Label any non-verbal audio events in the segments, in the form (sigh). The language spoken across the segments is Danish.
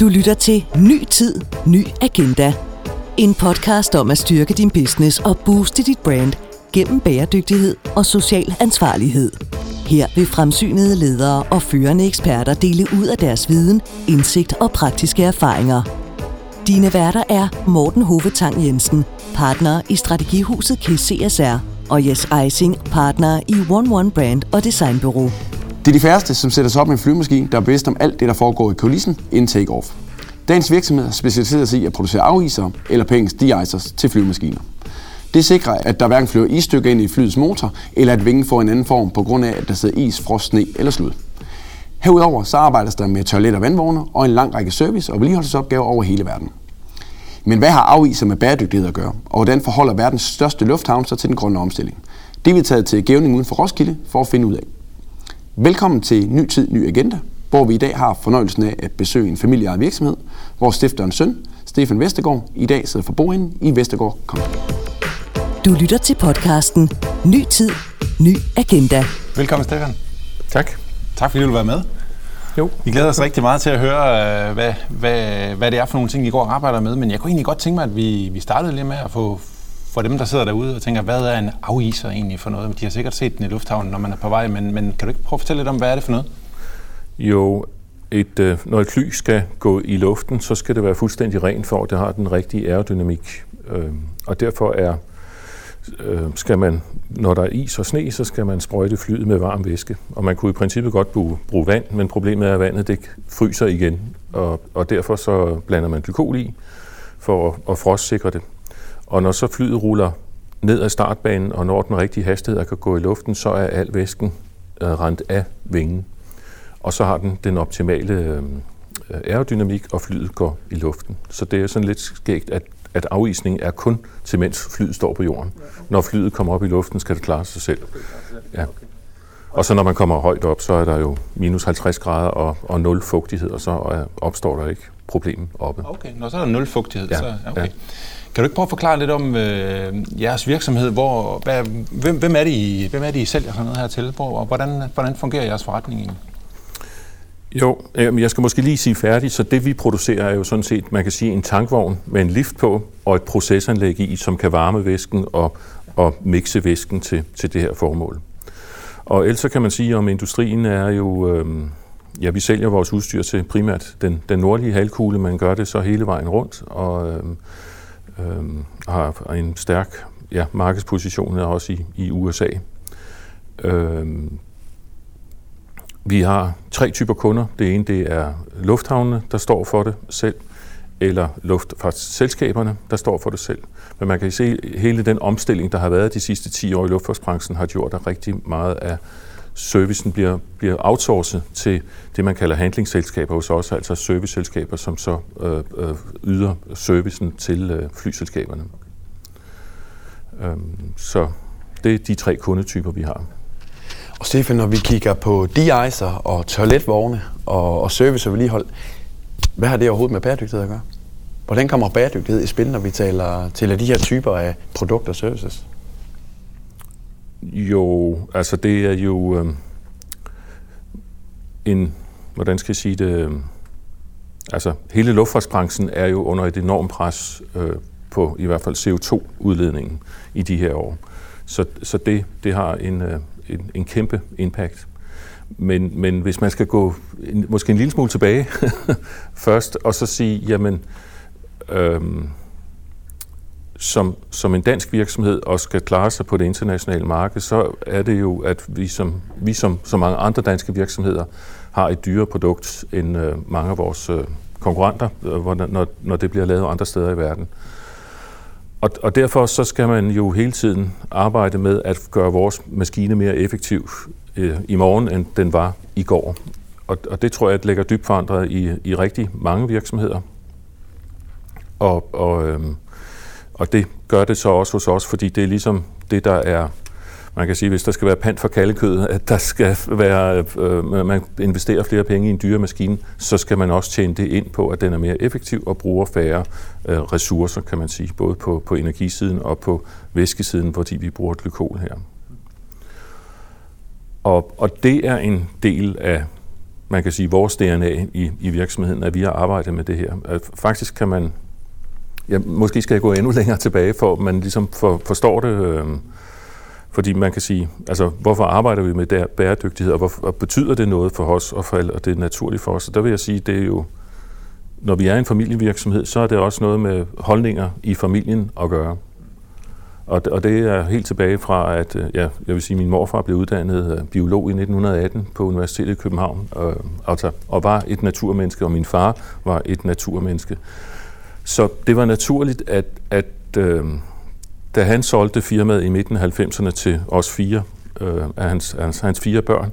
Du lytter til Ny Tid, Ny Agenda. En podcast om at styrke din business og booste dit brand gennem bæredygtighed og social ansvarlighed. Her vil fremsynede ledere og førende eksperter dele ud af deres viden, indsigt og praktiske erfaringer. Dine værter er Morten Hovetang Jensen, partner i Strategihuset KCSR, og Jes Eising, partner i One One Brand og Designbureau. Det er de færreste, som sætter sig op med en flyvemaskine, der er bevidst om alt det, der foregår i kulissen inden take-off. Dagens virksomhed specialiserer sig i at producere afisere eller pengens de-icers til flyvemaskiner. Det sikrer, at der hverken flyver isstykker ind i flyets motor, eller at vingen får en anden form på grund af, at der sidder is, frost, sne eller slud. Herudover så arbejdes der med toilet- og vandvogne og en lang række service- og vedligeholdelsesopgaver over hele verden. Men hvad har afiser med bæredygtighed at gøre, og hvordan forholder verdens største lufthavn sig til den grønne omstilling? Det er vi taget til Gævning uden for Roskilde for at finde ud af. Velkommen til Ny Tid, Ny Agenda, hvor vi i dag har fornøjelsen af at besøge en familieejet virksomhed, hvor stifterens søn, Stefan Vestergaard, i dag sidder for bordenden i Vestergaard Company. Du lytter til podcasten Ny Tid, Ny Agenda. Velkommen, Stefan. Tak. Tak fordi du vil være med. Jo. Vi glæder os rigtig meget til at høre, øh, hvad, hvad, hvad det er for nogle ting, I går og arbejder med. Men jeg kunne egentlig godt tænke mig, at vi, vi startede lidt med at få for dem, der sidder derude og tænker, hvad er en afiser egentlig for noget? De har sikkert set den i lufthavnen, når man er på vej, men, men kan du ikke prøve at fortælle lidt om, hvad er det for noget? Jo, et, øh, når et fly skal gå i luften, så skal det være fuldstændig rent for, at det har den rigtige aerodynamik. Øh, og derfor er, øh, skal man, når der er is og sne, så skal man sprøjte flyet med varm væske. Og man kunne i princippet godt bruge, bruge vand, men problemet er, at vandet det fryser igen. Og, og derfor så blander man glykol i for at, at frostsikre det. Og når så flyet ruller ned ad startbanen og når den rigtige hastighed og kan gå i luften, så er al væsken øh, rent af vingen. Og så har den den optimale øh, aerodynamik, og flyet går i luften. Så det er sådan lidt skægt, at, at afisningen er kun til mens flyet står på jorden. Når flyet kommer op i luften, skal det klare sig selv. Ja. Og så når man kommer højt op, så er der jo minus 50 grader og, og 0 fugtighed, og så er, opstår der ikke problem oppe. Okay, når så er der nul fugtighed. Ja, Så, okay. ja. Kan du ikke prøve at forklare lidt om øh, jeres virksomhed? Hvor, hvad, hvem, hvem, er det, I, hvem er det, I sælger sådan noget her til? Hvor, og hvordan, hvordan fungerer jeres forretning egentlig? Jo, øh, jeg skal måske lige sige færdigt, så det vi producerer er jo sådan set, man kan sige, en tankvogn med en lift på og et procesanlæg i, som kan varme væsken og, og mixe væsken til, til det her formål. Og ellers kan man sige, om industrien er jo, øh, ja, vi sælger vores udstyr til primært den, den nordlige halvkugle, man gør det så hele vejen rundt, og øh, øh, har en stærk ja, markedsposition også i, i USA. Øh, vi har tre typer kunder. Det ene det er lufthavnene, der står for det selv, eller luftfartsselskaberne, der står for det selv. Men man kan se, at hele den omstilling, der har været de sidste 10 år i luftfartsbranchen, har gjort, at rigtig meget af servicen bliver, bliver outsourcet til det, man kalder handlingsselskaber hos os, altså serviceselskaber, som så øh, øh, yder servicen til øh, flyselskaberne. Øhm, så det er de tre kundetyper, vi har. Og Stefan, når vi kigger på de-icer og toiletvogne og, og service og vedligehold, hvad har det overhovedet med bæredygtighed at gøre? Hvordan kommer bæredygtighed i spil, når vi taler til de her typer af produkter og services? Jo, altså det er jo øh, en, hvordan skal jeg sige det, øh, altså hele luftfartsbranchen er jo under et enormt pres øh, på i hvert fald CO2-udledningen i de her år. Så, så det, det har en, øh, en, en kæmpe impact. Men, men hvis man skal gå en, måske en lille smule tilbage (laughs) først, og så sige, jamen, øhm, som, som en dansk virksomhed og skal klare sig på det internationale marked, så er det jo, at vi som, vi som så mange andre danske virksomheder har et dyrere produkt end øh, mange af vores øh, konkurrenter, øh, når, når det bliver lavet andre steder i verden. Og, og derfor så skal man jo hele tiden arbejde med at gøre vores maskine mere effektiv øh, i morgen, end den var i går. Og, og det tror jeg, at lægger dybt forandret i, i rigtig mange virksomheder. Og, og, øh, og det gør det så også hos os, fordi det er ligesom det, der er man kan sige, hvis der skal være pant for kaldekødet, at der skal være, øh, øh, man investerer flere penge i en dyre maskine, så skal man også tjene det ind på, at den er mere effektiv og bruger færre øh, ressourcer, kan man sige, både på, på energisiden og på væskesiden, fordi vi bruger glykol her. Og, og det er en del af man kan sige, vores DNA i, i virksomheden, at vi har arbejdet med det her. At faktisk kan man, ja, måske skal jeg gå endnu (laughs) længere tilbage, for at man ligesom for, forstår det, øh, fordi man kan sige, altså hvorfor arbejder vi med der bæredygtighed, og hvorfor og betyder det noget for os, og, for, og det er naturligt for os? Og der vil jeg sige, det er jo, når vi er en familievirksomhed, så er det også noget med holdninger i familien at gøre. Og, og det er helt tilbage fra, at øh, ja, jeg vil sige, min morfar blev uddannet øh, biolog i 1918 på Universitetet i København, og, altså, og var et naturmenneske, og min far var et naturmenneske. Så det var naturligt, at, at øh, da han solgte firmaet i midten af 90'erne til os fire, øh, af hans, hans, hans fire børn,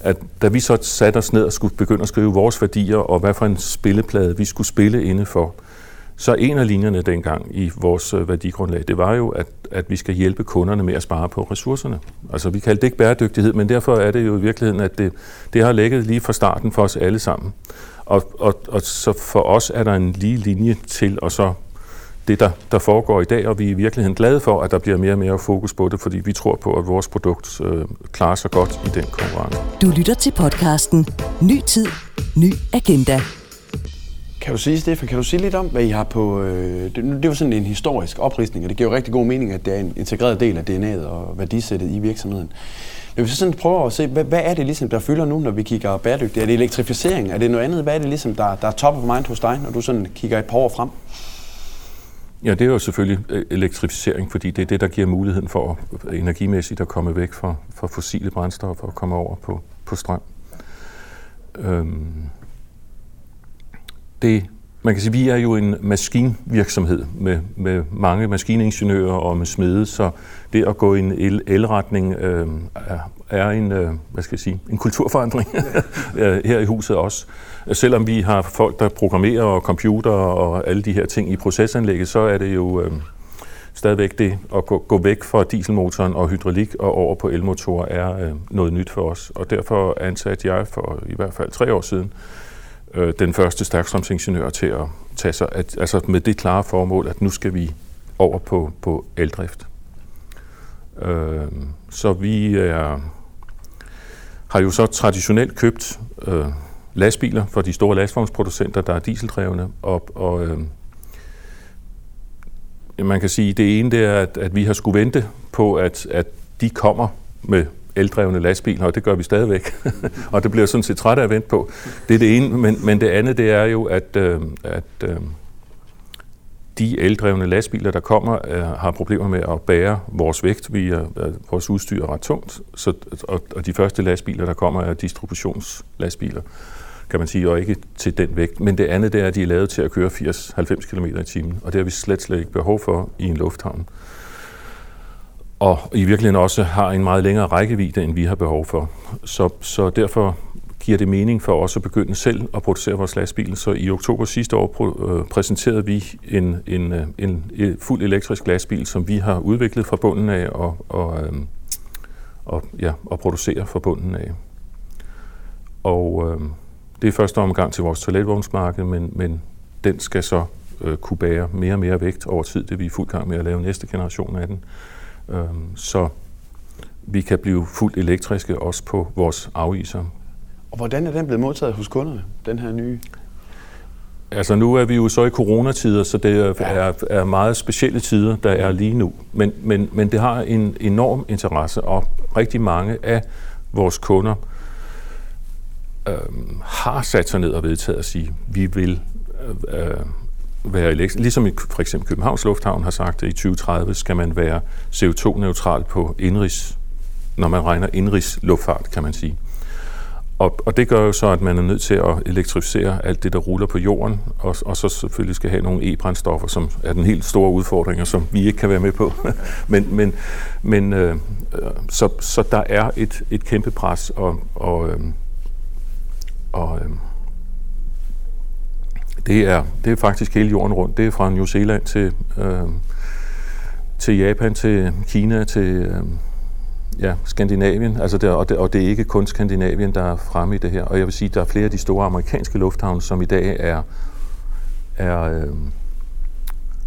at da vi så satte os ned og skulle begynde at skrive vores værdier, og hvad for en spilleplade vi skulle spille inde for, så en af linjerne dengang i vores øh, værdigrundlag, det var jo, at, at vi skal hjælpe kunderne med at spare på ressourcerne. Altså vi kaldte det ikke bæredygtighed, men derfor er det jo i virkeligheden, at det, det har ligget lige fra starten for os alle sammen. Og, og, og så for os er der en lige linje til at så det, der, der foregår i dag, og vi er i virkeligheden glade for, at der bliver mere og mere fokus på det, fordi vi tror på, at vores produkt øh, klarer sig godt i den konkurrence. Du lytter til podcasten Ny Tid, Ny Agenda. Kan du sige, Stefan, kan du sige lidt om, hvad I har på... Øh, det, det er jo sådan en historisk opristning, og det giver jo rigtig god mening, at det er en integreret del af DNA'et og værdisættet i virksomheden. Når vi så sådan prøver at se, hvad, hvad er det ligesom, der fylder nu, når vi kigger bæredygtigt? Er det elektrificering? Er det noget andet? Hvad er det ligesom, der, der er top of mind hos dig, når du sådan kigger et par år frem? Ja, det er jo selvfølgelig øh, elektrificering, fordi det er det, der giver muligheden for øh, energimæssigt at komme væk fra, fra fossile brændstoffer og komme over på, på strøm. Øhm, det, man kan sige, vi er jo en maskinvirksomhed med, med mange maskiningeniører og med smede, så det at gå i en el, elretning øh, er, er en, øh, hvad skal jeg sige, en kulturforandring (laughs) her i huset også. Selvom vi har folk, der programmerer og computer og alle de her ting i procesanlægget, så er det jo øh, stadigvæk det at gå, gå væk fra dieselmotoren og hydraulik og over på elmotorer er øh, noget nyt for os. Og derfor ansatte jeg for i hvert fald tre år siden øh, den første stærkstrømsingeniør til at tage sig, at, altså med det klare formål, at nu skal vi over på, på eldrift. Øh, så vi er, har jo så traditionelt købt øh, lastbiler for de store lastvognsproducenter, der er dieseldrevne, og, og øh, man kan sige, det ene det er, at, at vi har skulle vente på, at, at de kommer med eldrevne lastbiler, og det gør vi stadigvæk. (laughs) og det bliver sådan set træt af at vente på. Det er det ene, men, men det andet det er jo, at, øh, at øh, de eldrevne lastbiler, der kommer, øh, har problemer med at bære vores vægt. Vi er, øh, vores udstyr er ret tungt, så, og, og de første lastbiler, der kommer, er distributionslastbiler kan man sige, og ikke til den vægt. Men det andet det er, at de er lavet til at køre 80-90 km i timen, og det har vi slet, slet ikke behov for i en lufthavn. Og i virkeligheden også har en meget længere rækkevidde, end vi har behov for. Så, så derfor giver det mening for os at begynde selv at producere vores lastbil. Så i oktober sidste år øh, præsenterede vi en, en, øh, en, en fuld elektrisk lastbil, som vi har udviklet fra bunden af og, og, øh, og, ja, og producerer fra bunden af. Og øh, det er første omgang til vores toiletvognsmarked, men, men den skal så øh, kunne bære mere og mere vægt over tid. Det er vi i fuld gang med at lave næste generation af den. Øh, så vi kan blive fuldt elektriske også på vores afiser. Og hvordan er den blevet modtaget hos kunderne, den her nye? Altså nu er vi jo så i coronatider, så det er, ja. er, er meget specielle tider, der er lige nu. Men, men, men det har en enorm interesse, og rigtig mange af vores kunder øh, har sat sig ned og vedtaget at sige, vi vil øh, øh være elektrisk. Ligesom for eksempel Københavns Lufthavn har sagt, at i 2030 skal man være CO2-neutral på indrigs, når man regner indrigs luftfart, kan man sige. Og, og det gør jo så, at man er nødt til at elektrificere alt det, der ruller på jorden, og, og så selvfølgelig skal have nogle e-brændstoffer, som er den helt store udfordring, og som vi ikke kan være med på. (laughs) men men, men øh, øh, så, så der er et, et kæmpe pres, og, og, øh, og øh, det, er, det er faktisk hele jorden rundt. Det er fra New Zealand til, øh, til Japan, til Kina, til... Øh, ja, Skandinavien, altså det, og, det, og det er ikke kun Skandinavien, der er fremme i det her. Og jeg vil sige, at der er flere af de store amerikanske lufthavne, som i dag er, er øh,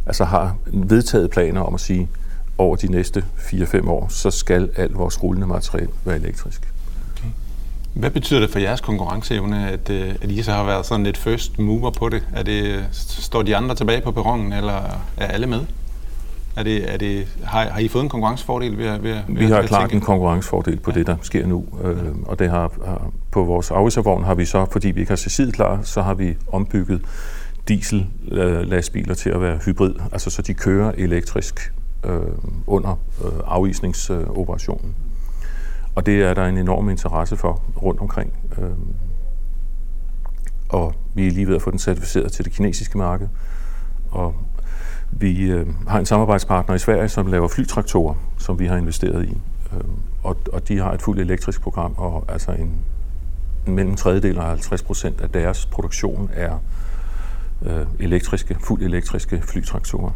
altså har vedtaget planer om at sige, over de næste 4-5 år, så skal alt vores rullende materiel være elektrisk. Hvad betyder det for jeres konkurrenceevne, at, øh, at I så har været sådan lidt first mover på det? Er det står de andre tilbage på perronen, eller er alle med? Er det, er det, har, har I fået en konkurrencefordel ved, ved, ved Vi har klart en konkurrencefordel på ja. det, der sker nu. Øh, og det har, har, på vores afviservogn har vi så, fordi vi ikke har Cecil klar, så har vi ombygget diesel lastbiler til at være hybrid, altså så de kører elektrisk øh, under øh, afvisningsoperationen. Og det er der en enorm interesse for rundt omkring. Øh, og vi er lige ved at få den certificeret til det kinesiske marked. Og vi øh, har en samarbejdspartner i Sverige, som laver flytraktorer, som vi har investeret i. Øh, og, og de har et fuldt elektrisk program, og altså en, en mellem tredjedel og 50 procent af deres produktion er øh, elektriske, fuldt elektriske flytraktorer.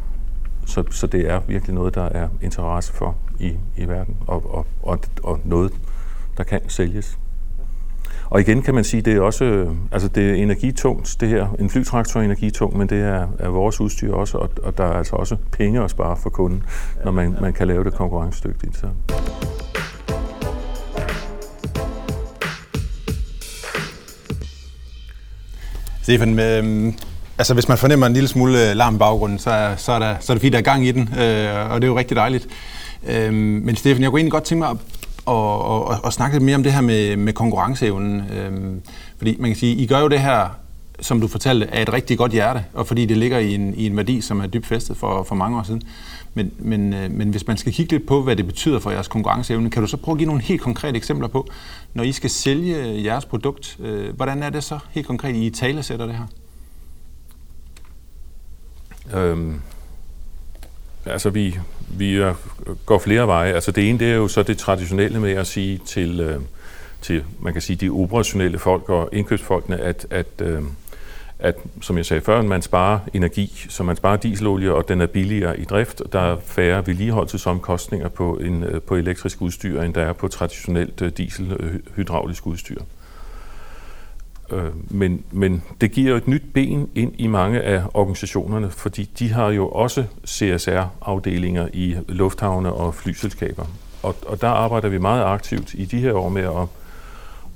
Så, så det er virkelig noget, der er interesse for i, i verden, og, og, og, og noget, der kan sælges. Og igen kan man sige, det er også, øh, altså det er energitungt, det her. En flytraktor er energitung, men det er, er vores udstyr også, og, og der er altså også penge at spare for kunden, når man, man kan lave det konkurrencedygtigt. Så. Stefan, øh, Altså, hvis man fornemmer en lille smule øh, larm i baggrunden, så er, så er, der, så er det fint, der er gang i den, øh, og det er jo rigtig dejligt. Øh, men Stefan, jeg kunne egentlig godt tænke mig at, at, at, at snakke lidt mere om det her med, med konkurrenceevnen. Øhm, fordi man kan sige, I gør jo det her, som du fortalte, af et rigtig godt hjerte, og fordi det ligger i en, i en værdi, som er dybt festet for, for mange år siden. Men, men, øh, men hvis man skal kigge lidt på, hvad det betyder for jeres konkurrenceevne, kan du så prøve at give nogle helt konkrete eksempler på, når I skal sælge jeres produkt, øh, hvordan er det så helt konkret, I talesætter det her? Øhm, altså vi, vi går flere veje. Altså det ene det er jo så det traditionelle med at sige til, øh, til man kan sige, de operationelle folk og indkøbsfolkene, at, at, øh, at som jeg sagde før, man sparer energi, så man sparer dieselolie, og den er billigere i drift. Der er færre vedligeholdelsesomkostninger på, en, øh, på elektrisk udstyr, end der er på traditionelt dieselhydraulisk diesel-hydraulisk udstyr. Øh, men, men det giver jo et nyt ben ind i mange af organisationerne, fordi de har jo også CSR-afdelinger i lufthavne og flyselskaber. Og, og der arbejder vi meget aktivt i de her år med at,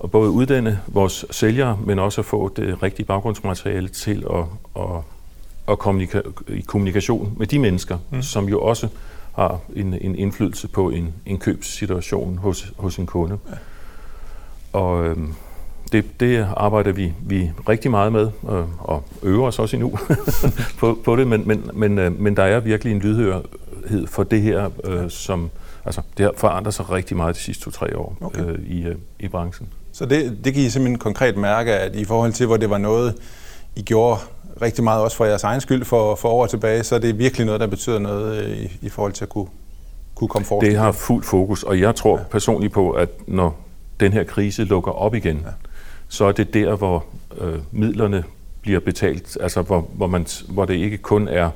at både uddanne vores sælgere, men også at få det rigtige baggrundsmateriale til at, at, at kommunika- i kommunikation med de mennesker, mm. som jo også har en, en indflydelse på en, en købssituation hos, hos en kunde. Ja. Og øhm, det, det arbejder vi, vi rigtig meget med, øh, og øver os også endnu (laughs) på, på det, men, men, men, øh, men der er virkelig en lydhørhed for det her, øh, som altså, det har forandret sig rigtig meget de sidste to-tre år okay. øh, i, øh, i branchen. Så det, det kan I simpelthen konkret mærke, at i forhold til, hvor det var noget, I gjorde rigtig meget også for jeres egen skyld for, for år tilbage, så er det virkelig noget, der betyder noget øh, i, i forhold til at kunne, kunne komme forrest. Det har fuld fokus, og jeg tror ja. personligt på, at når den her krise lukker op igen, ja så er det der, hvor øh, midlerne bliver betalt, altså hvor, hvor, man, hvor det ikke kun er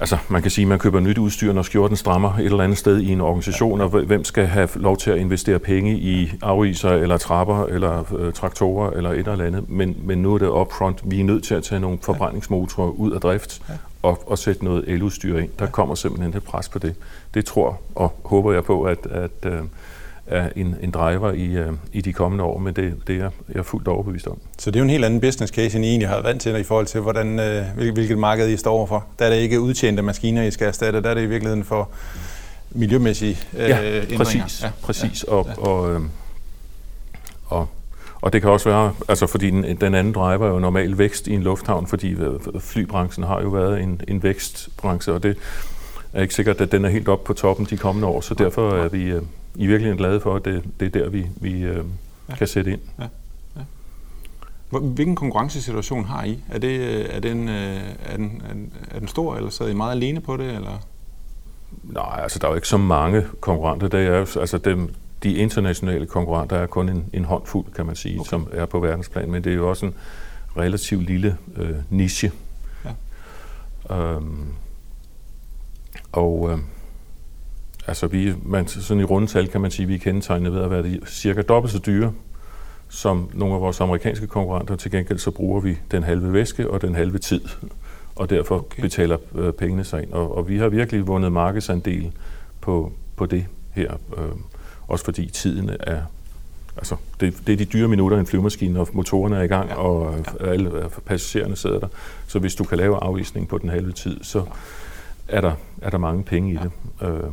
Altså, man kan sige, at man køber nyt udstyr, når skjorten strammer et eller andet sted i en organisation, og hvem skal have lov til at investere penge i aviser, eller trapper, eller øh, traktorer, eller et eller andet. Men, men nu er det upfront. Vi er nødt til at tage nogle forbrændingsmotorer ud af drift, og, og sætte noget eludstyr ind. Der kommer simpelthen et pres på det. Det tror og håber jeg på, at, at, øh, er en, en driver i, øh, i de kommende år, men det, det er jeg fuldt overbevist om. Så det er jo en helt anden business case, end I egentlig har vant til i forhold til, hvordan, øh, hvilket marked I står overfor. Der er det ikke udtjente maskiner, I skal erstatte, der er det i virkeligheden for miljømæssige øh, ja, ændringer. Præcis, ja, præcis. Ja, og, ja. Og, øh, og, og det kan også være, altså fordi den, den anden driver er jo normal vækst i en lufthavn, fordi flybranchen har jo været en, en vækstbranche, og det er ikke sikkert, at den er helt op på toppen de kommende år, så derfor er vi, øh, i virkeligheden glade for, at det, det er der, vi, vi øh, ja. kan sætte ind. Ja. Hvilken konkurrencesituation har I? Er, det, øh, er, den, øh, er, den, er den stor, eller sidder I meget alene på det? Eller? Nej, altså der er jo ikke så mange konkurrenter. Det er, altså dem, de internationale konkurrenter er kun en, en håndfuld, kan man sige, okay. som er på verdensplan, men det er jo også en relativt lille øh, niche. Ja. Øhm, og øh, Altså vi, man, sådan i rundetal kan man sige, at vi er kendetegnet ved at være cirka dobbelt så dyre som nogle af vores amerikanske konkurrenter. Til gengæld så bruger vi den halve væske og den halve tid, og derfor okay. betaler øh, pengene sig ind. Og, og vi har virkelig vundet markedsandel på, på det her. Øh, også fordi tiden er altså, det, det er de dyre minutter i en flyvemaskine, når motorerne er i gang, ja. og ja. alle passagererne sidder der. Så hvis du kan lave afvisning på den halve tid, så er der, er der mange penge i ja. det. Øh,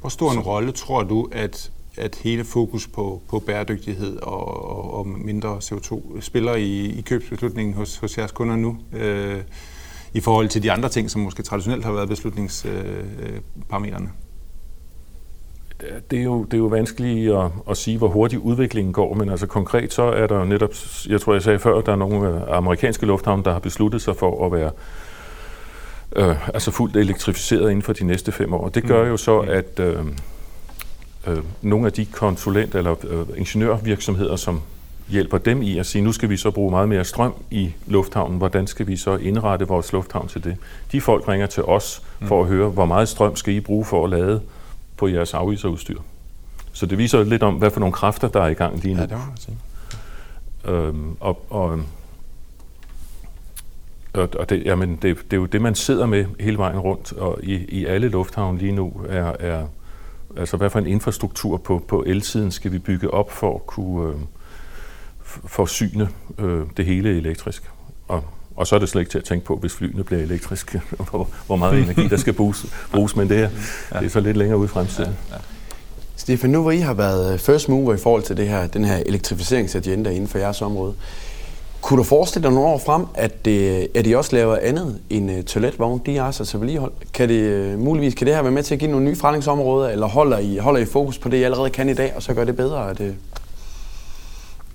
Hvor stor en rolle tror du, at at hele fokus på, på bæredygtighed og, og, og mindre CO2 spiller i, i købsbeslutningen hos, hos jeres kunder nu, øh, i forhold til de andre ting, som måske traditionelt har været beslutningsparametrene? Øh, det er, jo, det er jo vanskeligt at, at sige, hvor hurtigt udviklingen går, men altså konkret så er der netop, jeg tror jeg sagde før, der er nogle amerikanske lufthavne, der har besluttet sig for at være øh, altså fuldt elektrificeret inden for de næste fem år. Det gør mm. jo så, at øh, øh, nogle af de konsulent- eller øh, ingeniørvirksomheder, som hjælper dem i at sige, nu skal vi så bruge meget mere strøm i lufthavnen, hvordan skal vi så indrette vores lufthavn til det? De folk ringer til os for at høre, hvor meget strøm skal I bruge for at lade på jeres afviserudstyr. Så det viser lidt om, hvad for nogle kræfter, der er i gang lige nu. Ja, det var det. Øhm, og, og, og det, jamen, det, det er jo det, man sidder med hele vejen rundt, og i, i alle lufthavne lige nu er, er altså hvad for en infrastruktur på, på el-siden skal vi bygge op for at kunne øh, forsyne øh, det hele elektrisk. Og, og så er det slet ikke til at tænke på, hvis flyene bliver elektriske, (laughs) hvor, hvor meget energi der skal bruges, bruges men det er, det er så lidt længere ude i fremtiden. Ja, ja. Stefan, nu hvor I har været first mover i forhold til det her, den her elektrificeringsagenda inden for jeres område, kunne du forestille dig nogle år frem, at, det, at de også laver andet end uh, toiletvogn, de er altså til vedligehold? Kan det uh, muligvis kan det her være med til at give nogle nye forretningsområder, eller holder I, holder I fokus på det, I allerede kan i dag, og så gør det bedre? At, uh,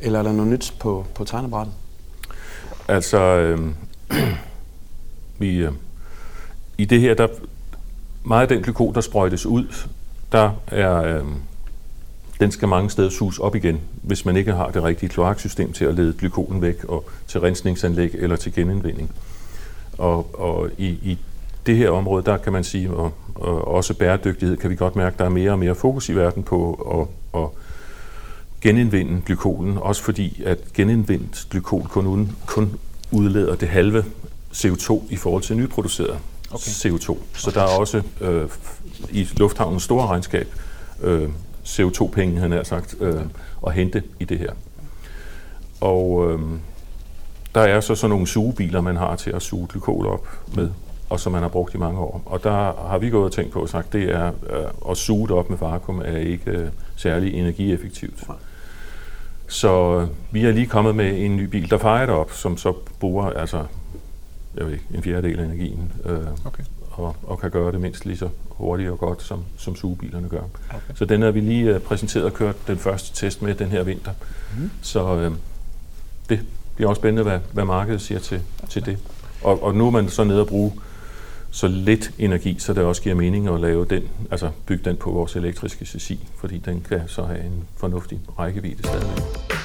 eller er der noget nyt på, på tegnebrættet? Altså, øh, (clears throat) vi, øh, i det her, der meget af den glykol, der sprøjtes ud, der er, øh, den skal mange steder suges op igen, hvis man ikke har det rigtige kloaksystem til at lede glykolen væk og til rensningsanlæg eller til genindvinding. Og, og i, i det her område, der kan man sige, og, og også bæredygtighed, kan vi godt mærke, der er mere og mere fokus i verden på at, at genindvinde glykolen, også fordi at genindvindet glykol kun, uden, kun udleder det halve CO2 i forhold til nyproduceret okay. CO2. Så der er også øh, i lufthavnens store regnskab øh, CO2-penge, han har sagt, øh, at hente i det her. Og øh, der er så sådan nogle sugebiler, man har til at suge glykol op med, og som man har brugt i mange år. Og der har vi gået og tænkt på og sagt, det er øh, at suge det op med vakuum er ikke øh, særlig energieffektivt. Så øh, vi er lige kommet med en ny bil, der fejrer det op, som så bruger altså, jeg ved ikke, en fjerdedel af energien. Øh, okay og, og kan gøre det mindst lige så hurtigt og godt, som, som sugebilerne gør. Okay. Så den har vi lige uh, præsenteret og kørt den første test med den her vinter. Mm. Så uh, det bliver også spændende, hvad, hvad markedet siger til, okay. til det. Og, og nu er man så nede og bruge så lidt energi, så det også giver mening at lave den, altså bygge den på vores elektriske chassis, fordi den kan så have en fornuftig rækkevidde stadigvæk.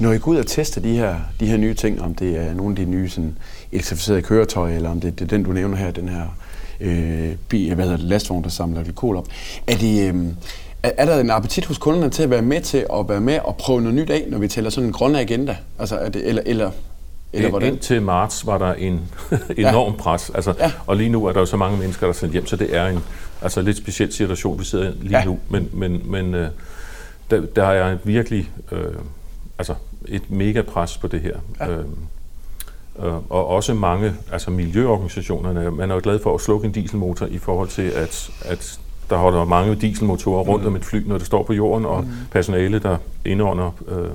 Når I går ud og tester de her, de her nye ting, om det er nogle af de nye sådan, elektrificerede køretøjer, eller om det, det er den, du nævner her, den her øh, bil, hvad hedder det, lastvogn, der samler glykol op, er, de, øh, er, er der en appetit hos kunderne til at være med til at være med og prøve noget nyt af, når vi tæller sådan en grøn agenda? Altså, er det, eller, eller eller hvordan? Indtil marts var der en (laughs) enorm ja. pres, altså, ja. og lige nu er der jo så mange mennesker, der er sendt hjem, så det er en altså, lidt speciel situation, vi sidder i lige ja. nu, men, men, men øh, der, der er virkelig øh, altså, et mega pres på det her. Ja. Øhm, øh, og også mange, altså miljøorganisationerne, man er jo glad for at slukke en dieselmotor i forhold til, at, at der holder mange dieselmotorer rundt mm. om et fly, når det står på jorden, og mm. personale, der indånder, øh,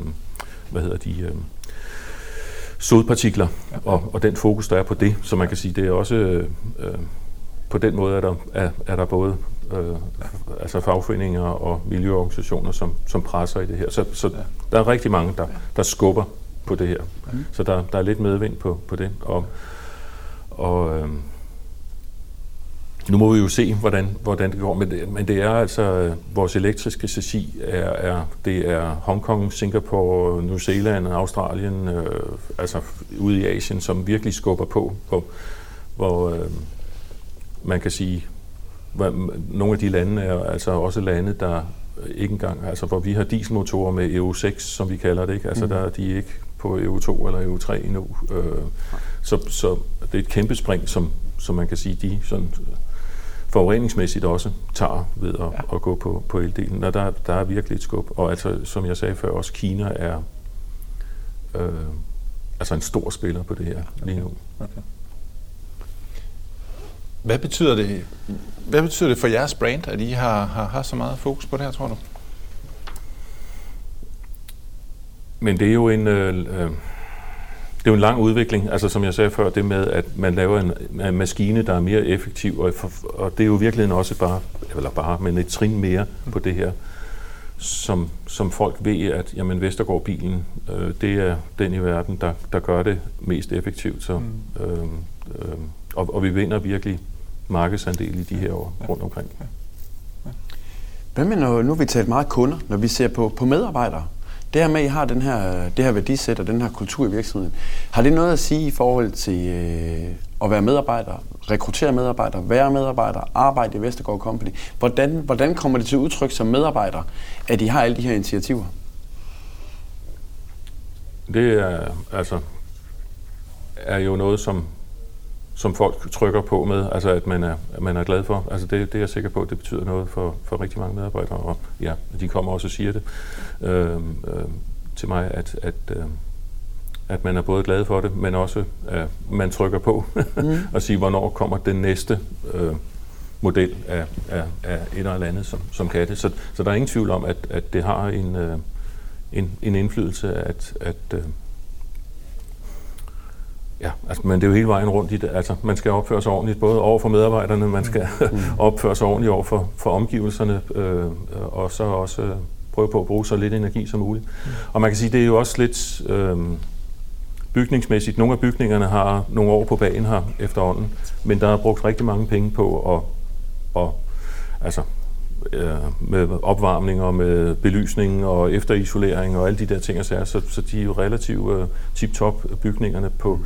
hvad hedder de, øh, sodpartikler, ja. og, og den fokus, der er på det. Så man kan sige, det er også, øh, på den måde er der, er, er der både øh, altså fagforeninger og miljøorganisationer, som, som presser i det her. Så, så ja. der er rigtig mange, der, der skubber på det her. Mm. Så der, der er lidt medvind på, på det. Og, og øh, nu må vi jo se, hvordan, hvordan det går, men det, men det er altså, vores elektriske chassis er, er, det er Hongkong, Singapore, New Zealand, Australien, øh, altså ude i Asien, som virkelig skubber på, hvor, hvor øh, man kan sige, nogle af de lande er altså også lande, der ikke engang, altså hvor vi har dieselmotorer med Euro 6, som vi kalder det, ikke? altså mm. der er de ikke på Euro 2 eller Euro 3 endnu. Øh, så, så det er et kæmpe spring, som, som man kan sige, de sådan forureningsmæssigt også tager ved at, ja. at gå på, på eldelen. Og der, der er virkelig et skub. Og altså, som jeg sagde før, også Kina er øh, altså en stor spiller på det her okay. lige nu. Okay. Hvad betyder det, hvad betyder det for jeres brand, at I har, har, har så meget fokus på det her, tror du? Men det er jo en... Øh, øh, det er jo en lang udvikling, altså som jeg sagde før, det med, at man laver en, en maskine, der er mere effektiv, og, og det er jo virkelig også bare, eller bare, men et trin mere på det her, som, som folk ved, at jamen, Vestergaard-bilen, øh, det er den i verden, der, der gør det mest effektivt. Så, øh, øh, og, og vi vinder virkelig markedsandel i de her år rundt omkring. Hvad med, når, nu har vi talt meget kunder, når vi ser på, på medarbejdere? Det her med, at I har den her, det her værdisæt og den her kultur i virksomheden, har det noget at sige i forhold til øh, at være medarbejder, rekruttere medarbejdere, være medarbejder, arbejde i Vestergaard Company? Hvordan, hvordan kommer det til udtryk som medarbejder, at I har alle de her initiativer? Det er, altså, er jo noget, som som folk trykker på med, altså at man er, at man er glad for. Altså det, det er jeg sikker på, det betyder noget for, for rigtig mange medarbejdere, og ja, de kommer også og siger det øh, øh, til mig, at, at, øh, at man er både glad for det, men også at man trykker på mm. (laughs) og siger, hvornår kommer den næste øh, model af, af, af et eller andet, som, som kan det. Så, så der er ingen tvivl om, at, at det har en, øh, en, en indflydelse, at, at øh, Ja, altså, men det er jo hele vejen rundt i det. Altså, man skal opføre sig ordentligt, både over for medarbejderne, man skal mm. (laughs) opføre sig ordentligt over for, for omgivelserne, øh, og så også øh, prøve på at bruge så lidt energi som muligt. Mm. Og man kan sige, det er jo også lidt øh, bygningsmæssigt. Nogle af bygningerne har nogle år på banen her efterhånden, men der er brugt rigtig mange penge på at, at altså, øh, Øh, med opvarmning og med belysning og efterisolering og alle de der ting, så, så, så de er jo relativt uh, tip-top bygningerne på,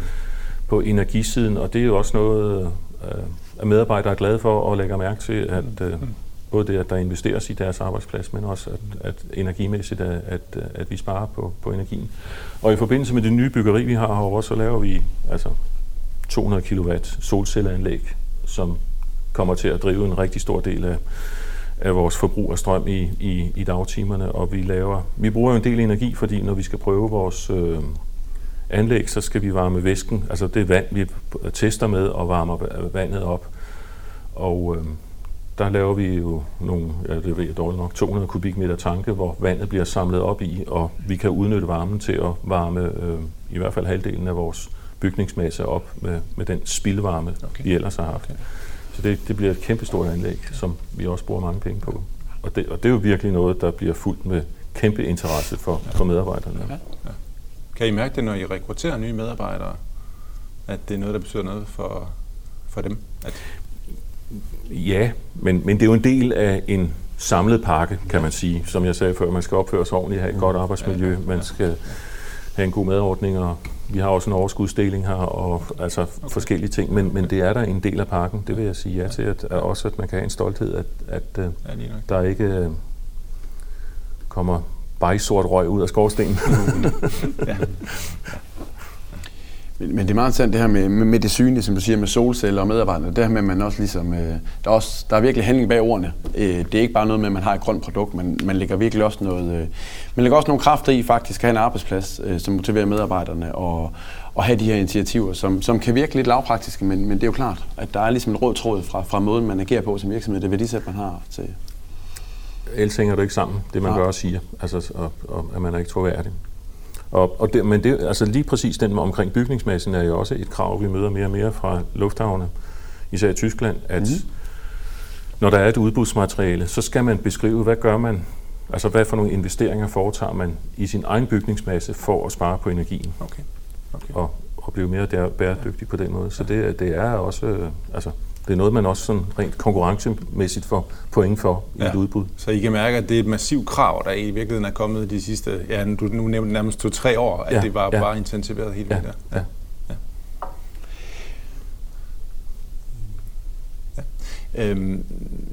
på energisiden, og det er jo også noget, uh, at medarbejdere er glade for og lægger mærke til, at uh, både det, at der investeres i deres arbejdsplads, men også at, at energimæssigt, at, at, at vi sparer på, på energien. Og i forbindelse med det nye byggeri, vi har herovre, så laver vi altså 200 kW solcelleanlæg, som kommer til at drive en rigtig stor del af, af vores forbrug af strøm i, i, i dagtimerne, og vi laver, vi bruger jo en del energi, fordi når vi skal prøve vores øh, anlæg, så skal vi varme væsken, altså det vand, vi tester med og varmer vandet op. Og øh, der laver vi jo nogle, ja, det ved jeg dårligt nok, 200 kubikmeter tanke, hvor vandet bliver samlet op i, og vi kan udnytte varmen til at varme øh, i hvert fald halvdelen af vores bygningsmasse op med, med den spildvarme, okay. vi ellers har haft. Okay. Så det, det bliver et kæmpestort anlæg, som vi også bruger mange penge på. Og det, og det er jo virkelig noget, der bliver fuldt med kæmpe interesse for, for medarbejderne. Ja. Ja. Kan I mærke det, når I rekrutterer nye medarbejdere, at det er noget, der betyder noget for, for dem? At... Ja, men, men det er jo en del af en samlet pakke, kan man sige. Som jeg sagde før, man skal opføre sig ordentligt, have et godt arbejdsmiljø, man skal have en god madordning og vi har også en overskudsdeling her, og altså okay. forskellige ting, men, men det er der en del af pakken, det vil jeg sige ja til, at, at også at man kan have en stolthed, at, at ja, der ikke øh, kommer bare sort røg ud af skorstenen. (laughs) ja. (laughs) Men, men det er meget interessant det her med, med, med det synlige, som du siger, med solceller og medarbejdere. Det her med, at man også ligesom, øh, der, er også, der er virkelig handling bag ordene. Øh, det er ikke bare noget med, at man har et grønt produkt, men man lægger virkelig også noget, øh, man lægger også nogle kræfter i faktisk at have en arbejdsplads, øh, som motiverer medarbejderne og, og have de her initiativer, som, som kan virke lidt lavpraktiske, men, men det er jo klart, at der er ligesom en rød tråd fra, fra måden, man agerer på som virksomhed, det værdisæt, man har til. Ellers hænger det ikke sammen, det man ja. gør og siger, altså, og, og, at man er ikke troværdig. Og, og det, men det, altså lige præcis den omkring bygningsmassen er jo også et krav, vi møder mere og mere fra lufthavne, især i Tyskland, at mm. når der er et udbudsmateriale, så skal man beskrive, hvad gør man, altså hvad for nogle investeringer foretager man i sin egen bygningsmasse for at spare på energien. Okay. Okay. Og, og blive mere bæredygtig på den måde. Så det, det er også, øh, altså det er noget, man også sådan rent konkurrencemæssigt får point for i ja. et udbud. Så I kan mærke, at det er et massivt krav, der i virkeligheden er kommet de sidste, ja, du nu nævnte nærmest to-tre år, at ja. det var ja. bare intensiveret hele ja. der. Ja. Ja. Øhm,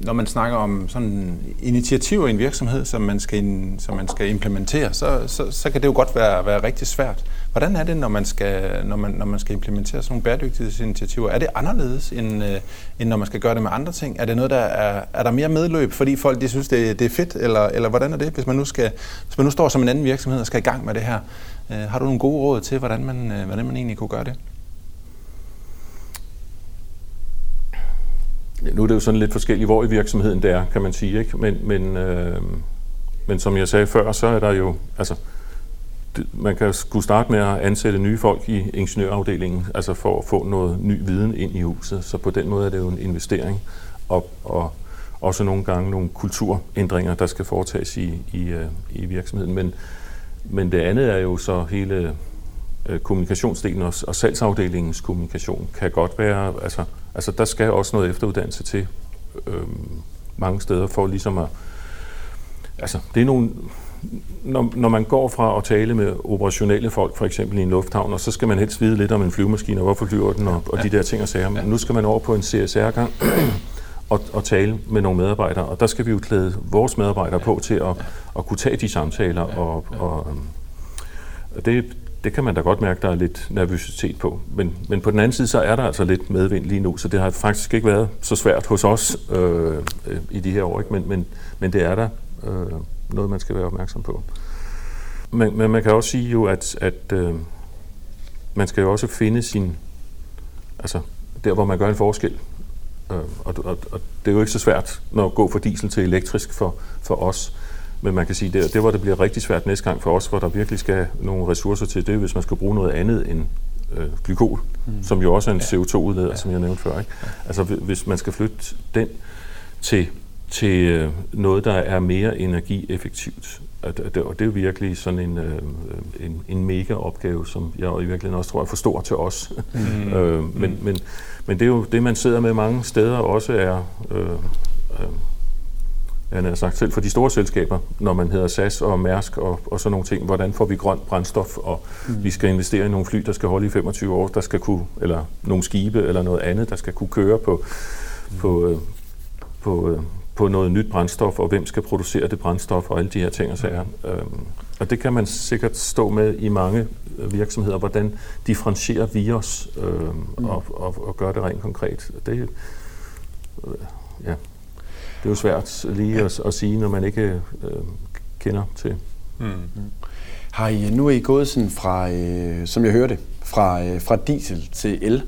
når man snakker om sådan initiativer i en virksomhed, som man skal, som man skal implementere, så, så, så kan det jo godt være, være rigtig svært. Hvordan er det, når man skal, når man, når man skal implementere sådan nogle bæredygtighedsinitiativer? Er det anderledes, end, øh, end når man skal gøre det med andre ting? Er det noget, der er, er der mere medløb, fordi folk de synes, det, det er fedt, eller, eller hvordan er det, hvis man, nu skal, hvis man nu står som en anden virksomhed og skal i gang med det her? Øh, har du nogle gode råd til, hvordan man, øh, hvordan man egentlig kunne gøre det? Nu er det jo sådan lidt forskelligt, hvor i virksomheden det er, kan man sige. Ikke? Men, men, øh, men som jeg sagde før, så er der jo... Altså, det, man kan skulle starte med at ansætte nye folk i ingeniørafdelingen, altså for at få noget ny viden ind i huset. Så på den måde er det jo en investering. Og, og også nogle gange nogle kulturændringer, der skal foretages i, i, øh, i virksomheden. Men, men det andet er jo så hele øh, kommunikationsdelen og, og salgsafdelingens kommunikation kan godt være, altså, altså der skal også noget efteruddannelse til øh, mange steder for ligesom at, altså det er nogle, når, når man går fra at tale med operationelle folk, for eksempel i en lufthavn, og så skal man helst vide lidt om en flyvemaskine, og hvorfor flyver den, og, og de der ting og sager. Men nu skal man over på en CSR-gang (clears throat) og, og tale med nogle medarbejdere, og der skal vi jo klæde vores medarbejdere på til at, at kunne tage de samtaler, og, og, og det, det kan man da godt mærke, der er lidt nervøsitet på. Men, men på den anden side, så er der altså lidt medvind lige nu, så det har faktisk ikke været så svært hos os øh, øh, i de her år. Ikke? Men, men, men det er der øh, noget, man skal være opmærksom på. Men, men man kan også sige jo, at, at øh, man skal jo også finde sin... Altså, der hvor man gør en forskel. Øh, og, og, og det er jo ikke så svært, når at gå fra diesel til elektrisk for, for os. Men man kan sige, det, det hvor det bliver rigtig svært næste gang for os, hvor der virkelig skal nogle ressourcer til, det hvis man skal bruge noget andet end øh, glykol, mm. som jo også er en ja. CO2-udleder, ja. som jeg nævnte før. Ikke? Altså hvis man skal flytte den til, til øh, noget, der er mere energieffektivt, og det, og det er virkelig sådan en, øh, en, en mega opgave, som jeg i virkeligheden også tror er for stor til os. Mm. (laughs) øh, men, mm. men, men det er jo det, man sidder med mange steder, også er... Øh, øh, han har sagt selv for de store selskaber, når man hedder SAS og Mærsk og, og sådan nogle ting, hvordan får vi grønt brændstof, og mm. vi skal investere i nogle fly, der skal holde i 25 år, der skal kunne, eller nogle skibe eller noget andet, der skal kunne køre på, mm. på, øh, på, øh, på noget nyt brændstof, og hvem skal producere det brændstof, og alle de her ting og sager. Mm. Øhm, og det kan man sikkert stå med i mange øh, virksomheder, hvordan differentierer vi os øhm, mm. og, og, og gør det rent konkret. Det, øh, ja det er jo svært lige at, at sige, når man ikke øh, kender til. Mm. Har I, nu er I gået sådan fra, øh, som jeg hørte, fra, øh, fra diesel til el.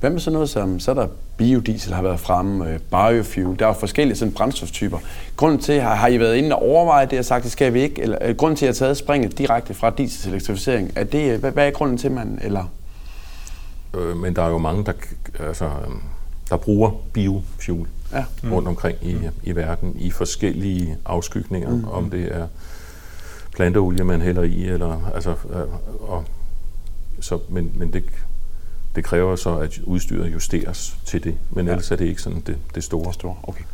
Hvad med sådan noget som, så er der biodiesel har været fremme, øh, biofuel, der er forskellige sådan brændstoftyper. Grunden til, har, har I været inde og overveje det og sagt, det skal vi ikke? Eller øh, grunden til, at I har taget springet direkte fra diesel til elektrificering, er det, øh, hvad, hvad er grunden til, man, eller? Øh, men der er jo mange, der, altså, øh, der bruger biofuel ja. mm. rundt omkring i, mm. i verden i forskellige afskygninger, mm. om det er planteolie, man hælder i, eller altså, øh, og, så, men, men det, det kræver så, at udstyret justeres til det, men ja. ellers er det ikke sådan det, det store. Det store. Okay.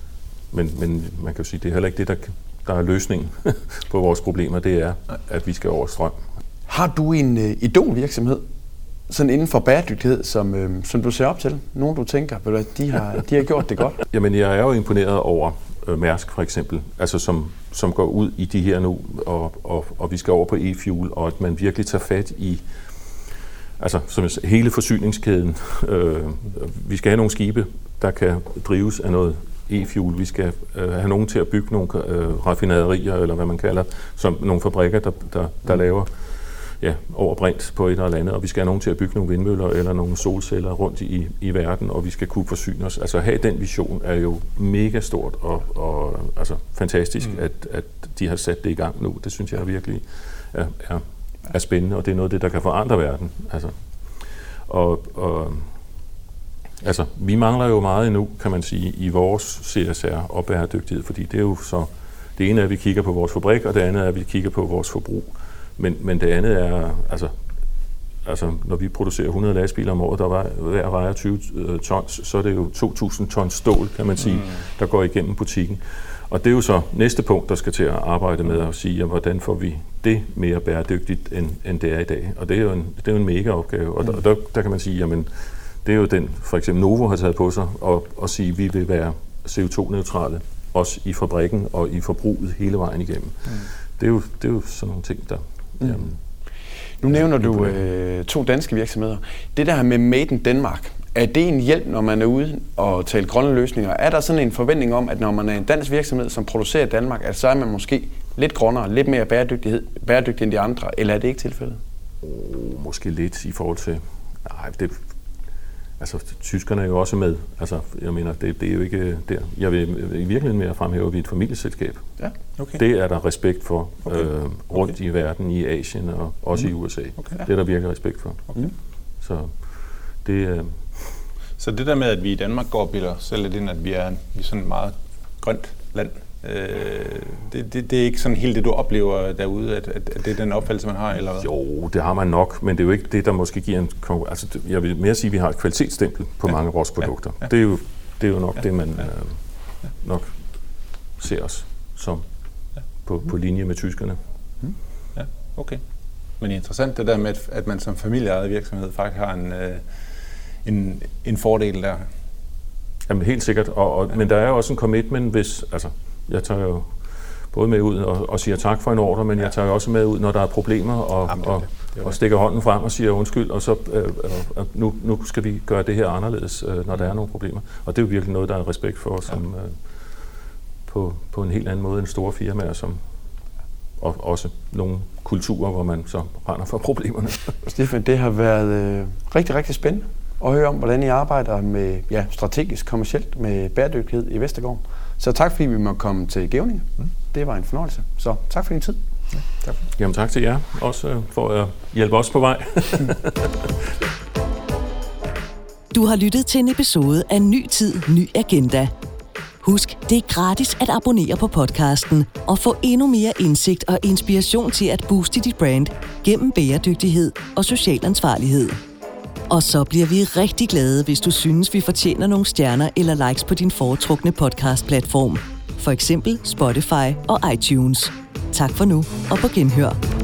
Men, men man kan jo sige, det er heller ikke det, der, der er løsningen (laughs) på vores problemer, det er, at vi skal over strøm. Har du en uh, idolvirksomhed, sådan inden for bæredygtighed, som, øh, som du ser op til? Nogen, du tænker, at de har, de har gjort det godt? (laughs) Jamen, jeg er jo imponeret over øh, Mærsk for eksempel, altså som, som går ud i de her nu, og, og, og vi skal over på e-fuel, og at man virkelig tager fat i altså som hele forsyningskæden. (laughs) Øh, vi skal have nogle skibe, der kan drives af noget e-fuel. Vi skal øh, have nogen til at bygge nogle øh, raffinaderier, eller hvad man kalder, som nogle fabrikker, der, der, der laver ja, over brint på et eller andet, og vi skal have nogen til at bygge nogle vindmøller eller nogle solceller rundt i, i verden, og vi skal kunne forsyne os. Altså at have den vision er jo mega stort og, og altså, fantastisk, mm. at, at de har sat det i gang nu. Det synes jeg virkelig er, er, er spændende, og det er noget af det, der kan forandre verden. Altså, og, og altså, vi mangler jo meget endnu, kan man sige, i vores CSR og bæredygtighed, fordi det er jo så, det ene er, at vi kigger på vores fabrik, og det andet er, at vi kigger på vores forbrug. Men, men det andet er, altså, altså, når vi producerer 100 lastbiler om året, der var, hver vejer 20 øh, tons, så er det jo 2.000 tons stål, kan man sige, mm. der går igennem butikken. Og det er jo så næste punkt, der skal til at arbejde med at sige, jamen, hvordan får vi det mere bæredygtigt, end, end det er i dag. Og det er jo en, det er jo en mega opgave. Og der, der, der kan man sige, jamen, det er jo den, for eksempel Novo har taget på sig, og, og sige, at vi vil være CO2-neutrale, også i fabrikken og i forbruget hele vejen igennem. Mm. Det, er jo, det er jo sådan nogle ting, der... Mm. Jamen, nu nævner du øh, to danske virksomheder. Det der med Made in Denmark, er det en hjælp, når man er ude og tale grønne løsninger? Er der sådan en forventning om, at når man er en dansk virksomhed, som producerer i Danmark, at så er man måske lidt grønnere, lidt mere bæredygtighed, bæredygtig end de andre, eller er det ikke tilfældet? Oh, måske lidt i forhold til... Nej, det, altså, tyskerne er jo også med. Altså, jeg mener, det, det er jo ikke der. Jeg vil i virkeligheden mere fremhæve, at vi er et familieselskab. Ja, okay. Det er der respekt for okay. øh, rundt okay. i verden, i Asien og også mm. i USA. Okay. Det er der virkelig respekt for. Okay. Mm. Så det, øh, så det der med, at vi i Danmark går og bilder selv lidt ind, at vi er, vi er sådan et meget grønt land, øh, det, det, det er ikke sådan helt det, du oplever derude, at, at, at det er den opfattelse, man har, eller hvad? Jo, det har man nok, men det er jo ikke det, der måske giver en Altså, jeg vil mere sige, at vi har et kvalitetsstempel på ja. mange af vores produkter. Ja. Ja. Det, er jo, det er jo nok ja. det, man ja. øh, nok ser os som ja. på, på linje med tyskerne. Mm. Ja, okay. Men interessant det der med, at man som familieejet virksomhed faktisk har en... Øh, en, en fordel der. Jamen helt sikkert, og, og, ja. men der er også en commitment, hvis, altså, jeg tager jo både med ud og, og siger tak for en ordre, men ja. jeg tager jo også med ud, når der er problemer, og, Jamen, det og, det. Det og stikker hånden frem og siger undskyld, og så øh, øh, nu, nu skal vi gøre det her anderledes, øh, når der er nogle problemer. Og det er jo virkelig noget, der er respekt for, som øh, på, på en helt anden måde end store firmaer, som og også nogle kulturer, hvor man så brænder for problemerne. Stefan, det har været øh, rigtig, rigtig spændende og høre om, hvordan I arbejder med ja, strategisk kommercielt med bæredygtighed i Vestergaard. Så tak fordi vi måtte komme til Gævning. Mm. Det var en fornøjelse. Så tak for din tid. Ja, tak. Jamen tak til jer også øh, for at hjælpe os på vej. (laughs) du har lyttet til en episode af Ny Tid, Ny Agenda. Husk, det er gratis at abonnere på podcasten og få endnu mere indsigt og inspiration til at booste dit brand gennem bæredygtighed og social ansvarlighed. Og så bliver vi rigtig glade, hvis du synes, vi fortjener nogle stjerner eller likes på din foretrukne podcast-platform. For eksempel Spotify og iTunes. Tak for nu, og på genhør.